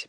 이제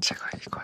제가 이거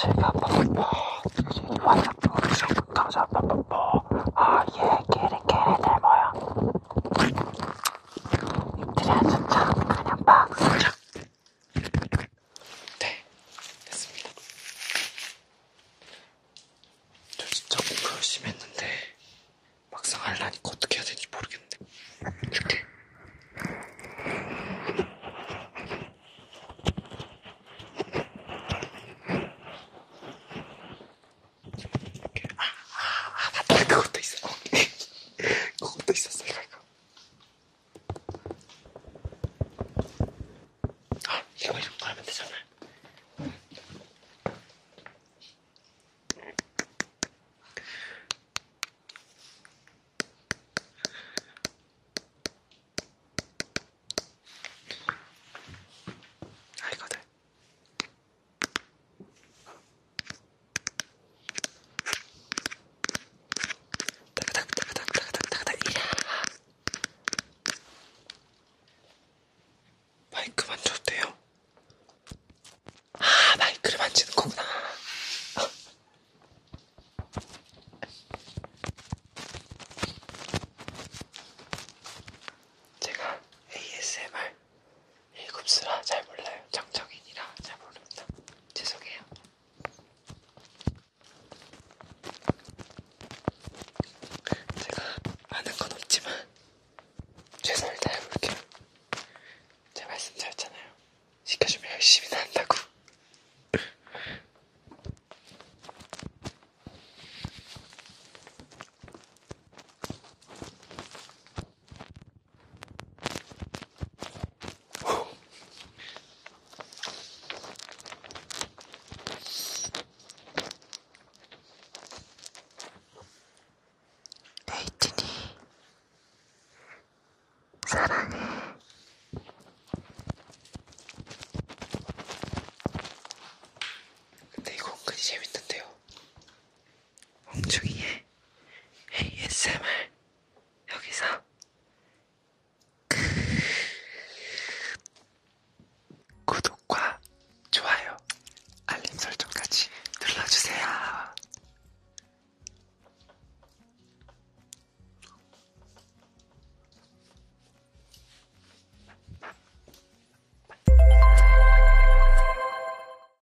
제가 뽀뽀 제가 완전 뽀뽀 감사 뽀뽀 아예 개리 개리들 모여 입들이 아주 참 그냥 막 살짝. 네 됐습니다. 저 진짜 공부 열심히 했는데 막상 하려니까 어떡해.